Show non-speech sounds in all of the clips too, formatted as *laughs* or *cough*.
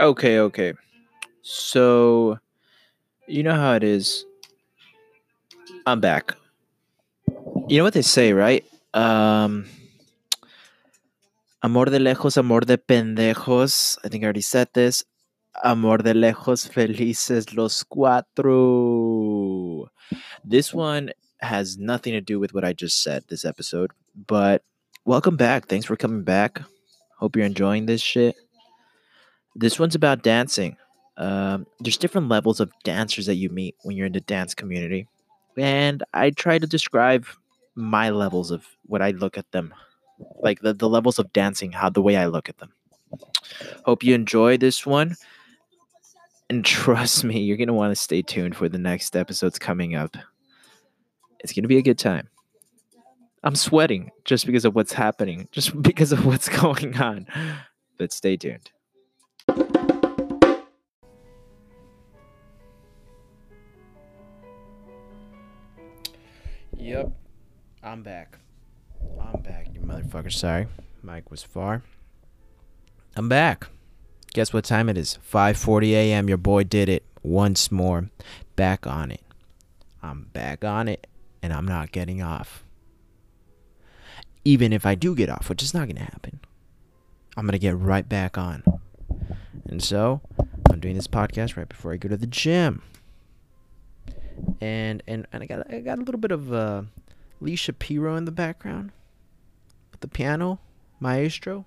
Okay, okay. So, you know how it is. I'm back. You know what they say, right? Um, amor de lejos, amor de pendejos. I think I already said this. Amor de lejos, felices los cuatro. This one has nothing to do with what I just said this episode, but welcome back. Thanks for coming back. Hope you're enjoying this shit. This one's about dancing. Um, there's different levels of dancers that you meet when you're in the dance community. And I try to describe my levels of what I look at them, like the, the levels of dancing, how the way I look at them. Hope you enjoy this one. And *laughs* trust me, you're going to want to stay tuned for the next episodes coming up. It's going to be a good time. I'm sweating just because of what's happening, just *laughs* because of what's *laughs* going on. But stay tuned. Yep, I'm back. I'm back, you motherfucker. Sorry, mic was far. I'm back. Guess what time it is? 5:40 a.m. Your boy did it once more. Back on it. I'm back on it, and I'm not getting off. Even if I do get off, which is not gonna happen, I'm gonna get right back on. And so, I'm doing this podcast right before I go to the gym and and and I got I got a little bit of uh, Lee Shapiro in the background with the piano, maestro.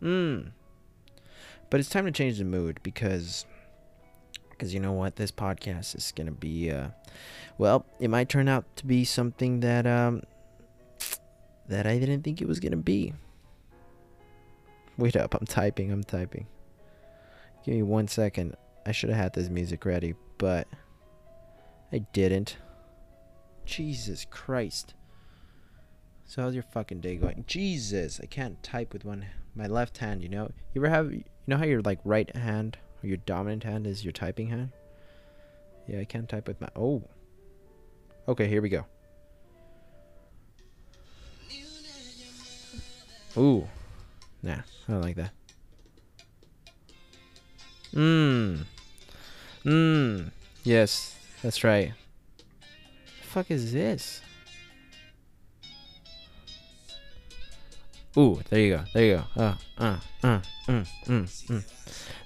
Hmm. But it's time to change the mood because because you know what this podcast is gonna be. Uh, well, it might turn out to be something that um that I didn't think it was gonna be. Wait up, I'm typing. I'm typing. Give me one second. I should have had this music ready, but. I didn't. Jesus Christ. So how's your fucking day going? Jesus, I can't type with one my left hand, you know? You ever have you know how your like right hand or your dominant hand is your typing hand? Yeah, I can't type with my Oh. Okay, here we go. Ooh. Nah, I don't like that. Mmm. Mmm. Yes, that's right. The fuck is this? Ooh, there you go. There you go. Uh, uh, uh, mm, mm, mm.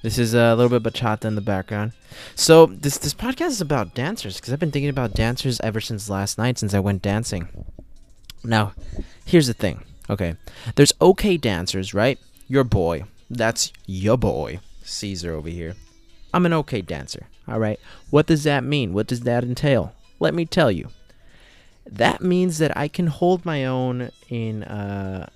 This is a little bit bachata in the background. So this this podcast is about dancers because I've been thinking about dancers ever since last night since I went dancing. Now, here's the thing. Okay, there's okay dancers, right? Your boy. That's your boy, Caesar over here. I'm an okay dancer. All right. What does that mean? What does that entail? Let me tell you. That means that I can hold my own in uh,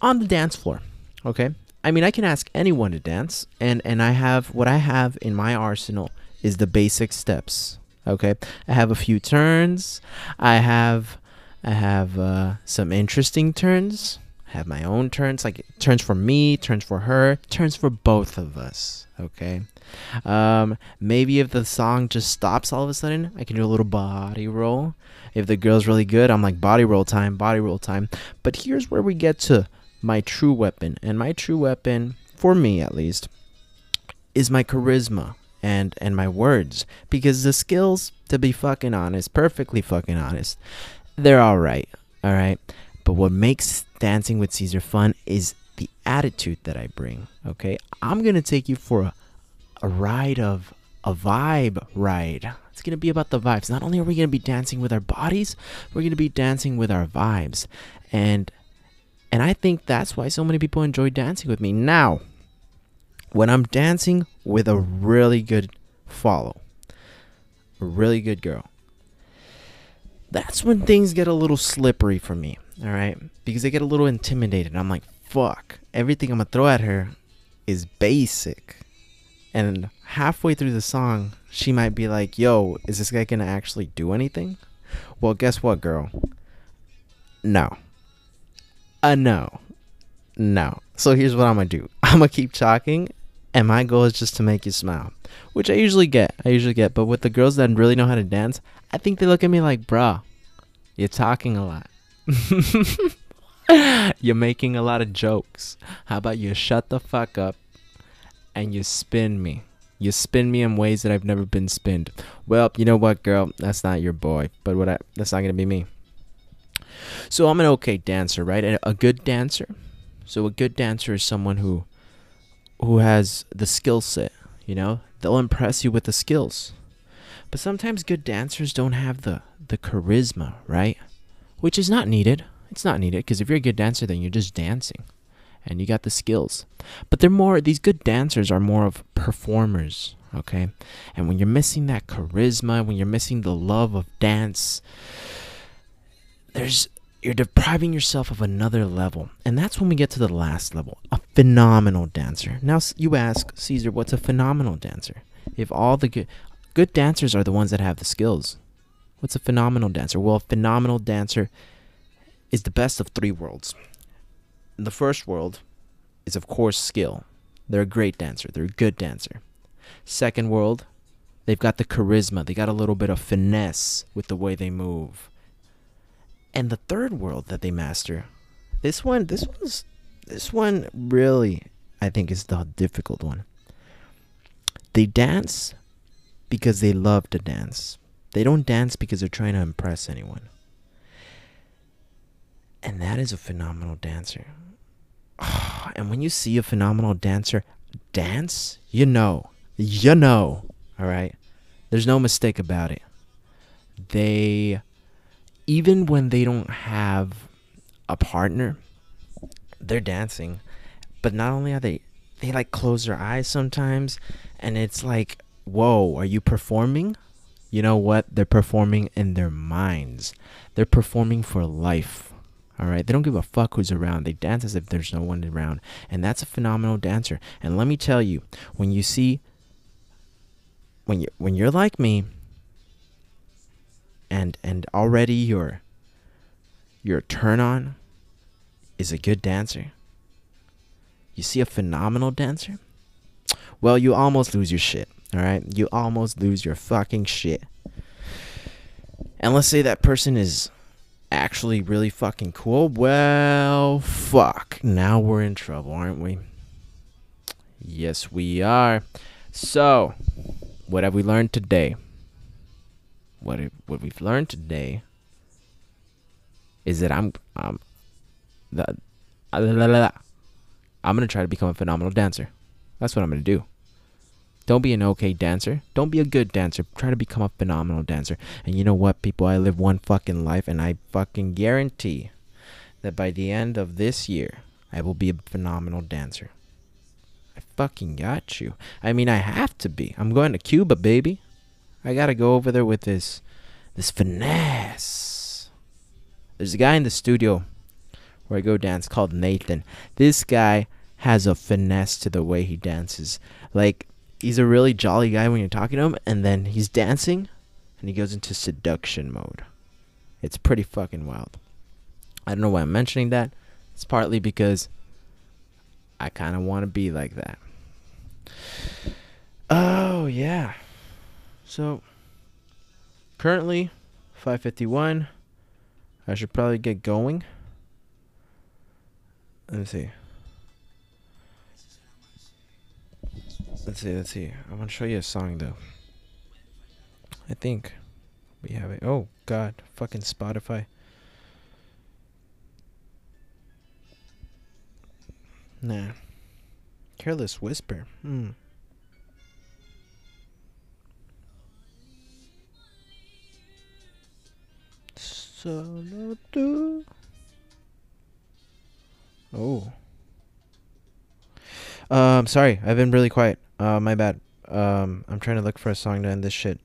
on the dance floor. Okay. I mean, I can ask anyone to dance, and and I have what I have in my arsenal is the basic steps. Okay. I have a few turns. I have I have uh, some interesting turns. Have my own turns, like turns for me, turns for her, turns for both of us. Okay. Um, maybe if the song just stops all of a sudden, I can do a little body roll. If the girl's really good, I'm like body roll time, body roll time. But here's where we get to my true weapon, and my true weapon, for me at least, is my charisma and and my words because the skills to be fucking honest perfectly fucking honest they're all right all right but what makes dancing with caesar fun is the attitude that i bring okay? I'm gonna take you for a, a ride of a vibe ride. It's gonna be about the vibes. Not only are we gonna be dancing with our bodies we're gonna be dancing with our vibes. And and i think that's why so many people enjoy dancing with me. Now when I'm dancing with a really good follow, a really good girl, that's when things get a little slippery for me, all right? Because I get a little intimidated. I'm like, fuck, everything I'm gonna throw at her is basic. And halfway through the song, she might be like, yo, is this guy gonna actually do anything? Well, guess what, girl? No. Uh, no. No. So here's what I'm gonna do. *laughs* I'm gonna keep talking, and my goal is just to make you smile, which I usually get. I usually get. But with the girls that really know how to dance, I think they look at me like, bruh, you're talking a lot. *laughs* you're making a lot of jokes. How about you shut the fuck up and you spin me. You spin me in ways that I've never been spinned. Well, you know what, girl? That's not your boy, but what I, that's not gonna be me. So I'm an okay dancer, right? A good dancer. So a good dancer is someone who who has the skill set, you know? They'll impress you with the skills. But sometimes good dancers don't have the the charisma, right? Which is not needed. It's not needed because if you're a good dancer then you're just dancing and you got the skills. But they're more these good dancers are more of performers, okay? And when you're missing that charisma, when you're missing the love of dance, there's you're depriving yourself of another level. And that's when we get to the last level, a phenomenal dancer. Now you ask, Caesar, what's a phenomenal dancer? If all the good good dancers are the ones that have the skills. What's a phenomenal dancer? Well, a phenomenal dancer is the best of three worlds the first world is, of course, skill. They're a great dancer, they're a good dancer. Second world, they've got the charisma, they got a little bit of finesse with the way they move. And the third world that they master, this one, this one's, this one really, I think, is the difficult one. They dance because they love to dance. They don't dance because they're trying to impress anyone. And that is a phenomenal dancer. *sighs* and when you see a phenomenal dancer dance, you know, you know, all right? There's no mistake about it. They, even when they don't have a partner, they're dancing. But not only are they, they like close their eyes sometimes, and it's like, whoa, are you performing? You know what? They're performing in their minds. They're performing for life. All right, they don't give a fuck who's around. They dance as if there's no one around, and that's a phenomenal dancer. And let me tell you, when you see, when you when you're like me, and and already your your turn on is a good dancer. You see a phenomenal dancer? Well, you almost lose your shit. All right, you almost lose your fucking shit. And let's say that person is actually really fucking cool, well, fuck. Now we're in trouble, aren't we? Yes, we are. So, what have we learned today? What what we've learned today is that I'm I'm the I'm gonna try to become a phenomenal dancer. That's what I'm gonna do. Don't be an okay dancer. Don't be a good dancer. Try to become a phenomenal dancer. And you know what, people? I live one fucking life, and I fucking guarantee that by the end of this year, I will be a phenomenal dancer. I fucking got you. I mean, I have to be. I'm going to Cuba, baby. I gotta go over there with this, this finesse. There's a guy in the studio where I go dance called Nathan. This guy has a finesse to the way he dances. Like he's a really jolly guy when you're talking to him, and then he's dancing, and he goes into seduction mode. It's pretty fucking wild. I don't know why I'm mentioning that. It's partly because I kind of want to be like that. Oh yeah. So currently 551. I should probably get going. Let me see. Let's see, let's see. I want to show you a song though. I think we have it. Oh god, fucking Spotify. Nah. Careless Whisper. Hmm. Solo tú. Oh. Um, sorry, I've been really quiet. Uh, my bad. Um, I'm trying to look for a song to end this shit.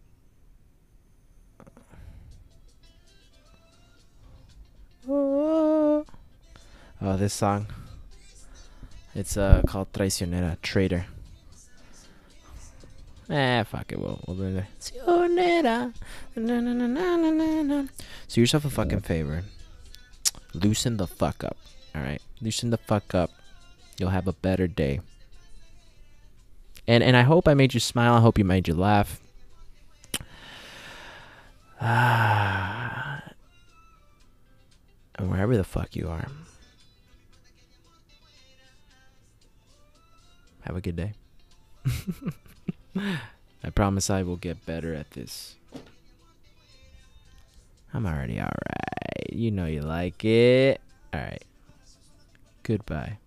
Oh, this song. It's uh called Traicionera, Traitor. Eh, fuck it. We'll, we'll do it. Traicionera. So yourself a fucking favor. Loosen the fuck up. Alright? Loosen the fuck up. You'll have a better day. And and I hope I made you smile. I hope you made you laugh. Ah. *sighs* wherever the fuck you are. Have a good day. *laughs* I promise I will get better at this. I'm already alright. You know you like it. Alright. Goodbye.